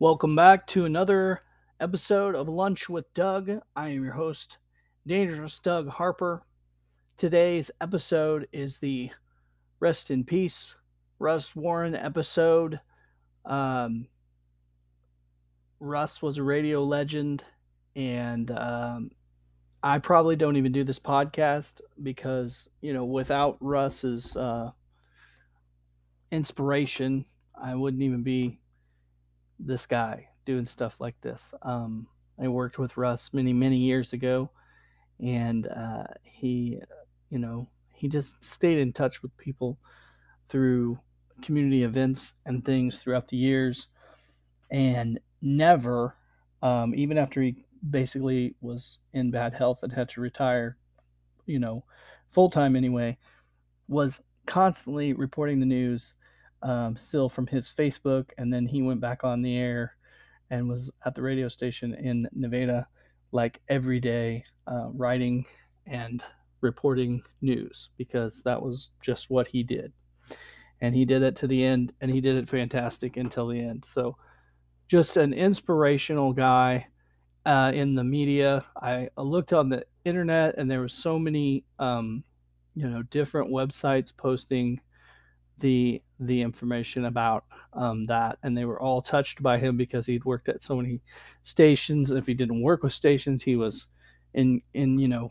Welcome back to another episode of Lunch with Doug. I am your host, Dangerous Doug Harper. Today's episode is the Rest in Peace Russ Warren episode. Um, Russ was a radio legend, and um, I probably don't even do this podcast because, you know, without Russ's uh, inspiration, I wouldn't even be this guy doing stuff like this. Um, I worked with Russ many, many years ago, and uh, he, you know, he just stayed in touch with people through community events and things throughout the years, and never, um, even after he basically was in bad health and had to retire, you know, full time anyway, was constantly reporting the news um, still from his Facebook, and then he went back on the air and was at the radio station in Nevada like every day, uh, writing and reporting news because that was just what he did. And he did it to the end, and he did it fantastic until the end. So, just an inspirational guy uh, in the media. I looked on the internet, and there was so many, um, you know, different websites posting the the information about um, that, and they were all touched by him because he'd worked at so many stations. If he didn't work with stations, he was in in you know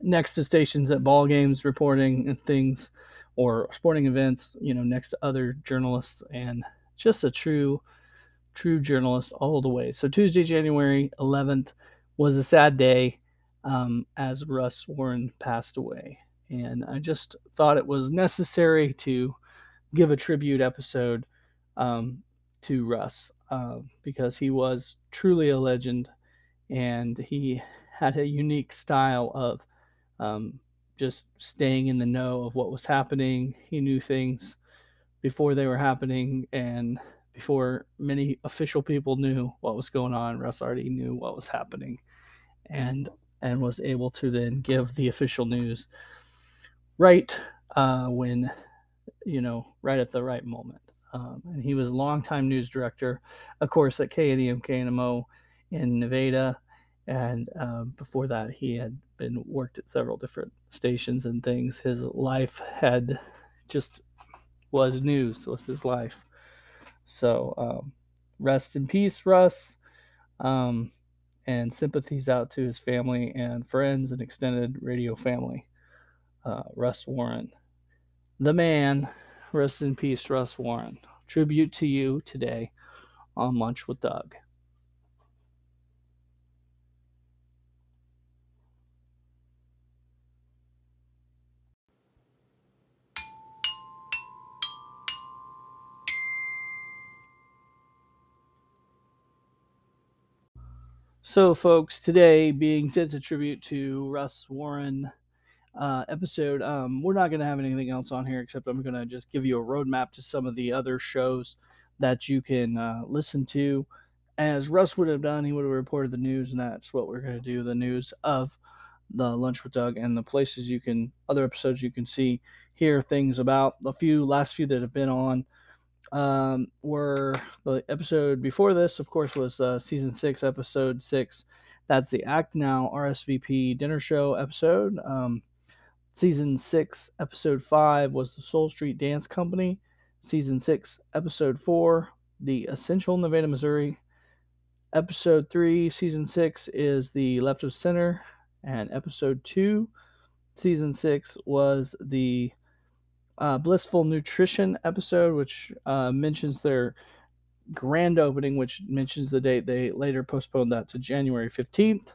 next to stations at ball games reporting and things or sporting events. You know, next to other journalists, and just a true true journalist all the way. So Tuesday, January 11th was a sad day um, as Russ Warren passed away and I just thought it was necessary to give a tribute episode um, to Russ uh, because he was truly a legend and he had a unique style of um, just staying in the know of what was happening. He knew things before they were happening and before many official people knew what was going on. Russ already knew what was happening and and was able to then give the official news right uh, when, you know, right at the right moment. Um, and he was a longtime news director, of course, at KNEM, KNMO in Nevada. And uh, before that, he had been worked at several different stations and things. His life had just was news, was his life. So um, rest in peace, Russ. Um, and sympathies out to his family and friends and extended radio family uh, Russ Warren. The man, rest in peace, Russ Warren. Tribute to you today on Lunch with Doug. So, folks, today being sent a tribute to Russ Warren uh, episode. Um, we're not going to have anything else on here except I'm going to just give you a roadmap to some of the other shows that you can uh, listen to. As Russ would have done, he would have reported the news, and that's what we're going to do the news of the Lunch with Doug and the places you can, other episodes you can see, hear things about. The few, last few that have been on um, were the episode before this, of course, was uh, season six, episode six. That's the Act Now RSVP dinner show episode. Um, Season 6, Episode 5 was the Soul Street Dance Company. Season 6, Episode 4, The Essential Nevada, Missouri. Episode 3, Season 6 is The Left of Center. And Episode 2, Season 6 was the uh, Blissful Nutrition episode, which uh, mentions their grand opening, which mentions the date. They later postponed that to January 15th.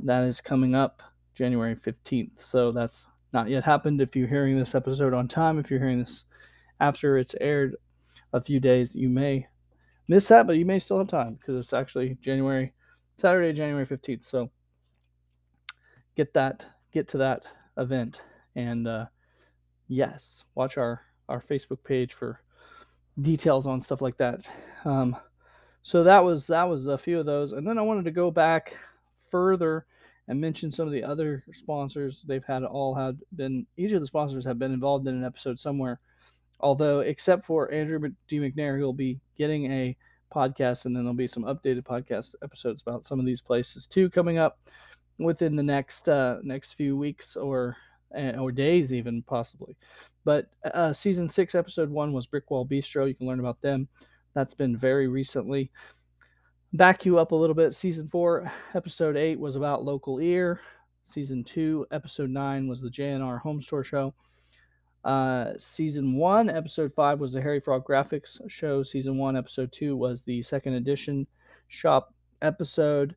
That is coming up January 15th. So that's not yet happened. If you're hearing this episode on time, if you're hearing this after it's aired a few days, you may miss that, but you may still have time because it's actually January, Saturday, January 15th. So get that, get to that event. And uh, yes, watch our, our Facebook page for details on stuff like that. Um, so that was that was a few of those, and then I wanted to go back further and mention some of the other sponsors they've had all had been each of the sponsors have been involved in an episode somewhere although except for andrew d mcnair will be getting a podcast, and then there'll be some updated podcast episodes about some of these places too coming up within the next uh, next few weeks or eh, or days even possibly. But uh, season six, episode one was Brickwall Bistro. You can learn about them. That's been very recently. Back you up a little bit. Season four, episode eight was about local ear. Season two, episode nine was the JNR Home Store Show. Uh, season one, episode five was the Harry Frog Graphics Show. Season one, episode two was the second edition shop episode.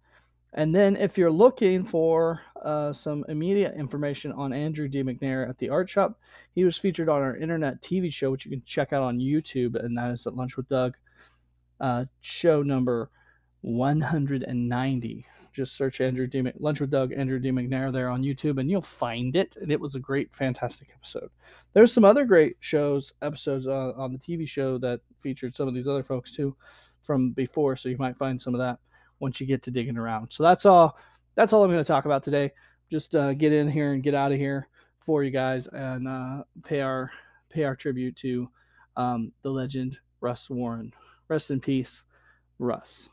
And then, if you're looking for uh, some immediate information on Andrew D. McNair at the Art Shop, he was featured on our internet TV show, which you can check out on YouTube, and that is at Lunch with Doug, uh, show number 190. Just search Andrew D. Lunch with Doug, Andrew D. McNair there on YouTube, and you'll find it. And it was a great, fantastic episode. There's some other great shows, episodes uh, on the TV show that featured some of these other folks too from before, so you might find some of that once you get to digging around. So that's all. That's all I'm going to talk about today. Just uh, get in here and get out of here for you guys, and uh, pay our pay our tribute to um, the legend Russ Warren. Rest in peace, Russ.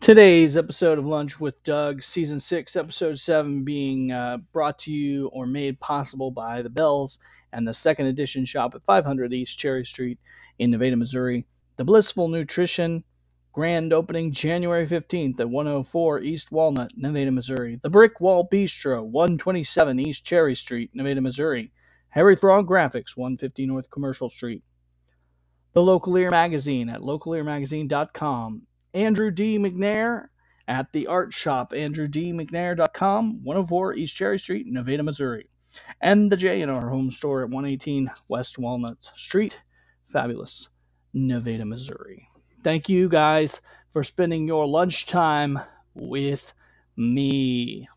Today's episode of Lunch with Doug, Season 6, Episode 7, being uh, brought to you or made possible by the Bells and the second edition shop at 500 East Cherry Street in Nevada, Missouri. The Blissful Nutrition, grand opening January 15th at 104 East Walnut, Nevada, Missouri. The Brick Wall Bistro, 127 East Cherry Street, Nevada, Missouri. Harry Frog Graphics, 150 North Commercial Street. The Local Ear Magazine at localearmagazine.com Andrew D. McNair at the art shop, andrewdmcnair.com, 104 East Cherry Street, Nevada, Missouri. And the JNR home store at 118 West Walnut Street, fabulous, Nevada, Missouri. Thank you guys for spending your lunchtime with me.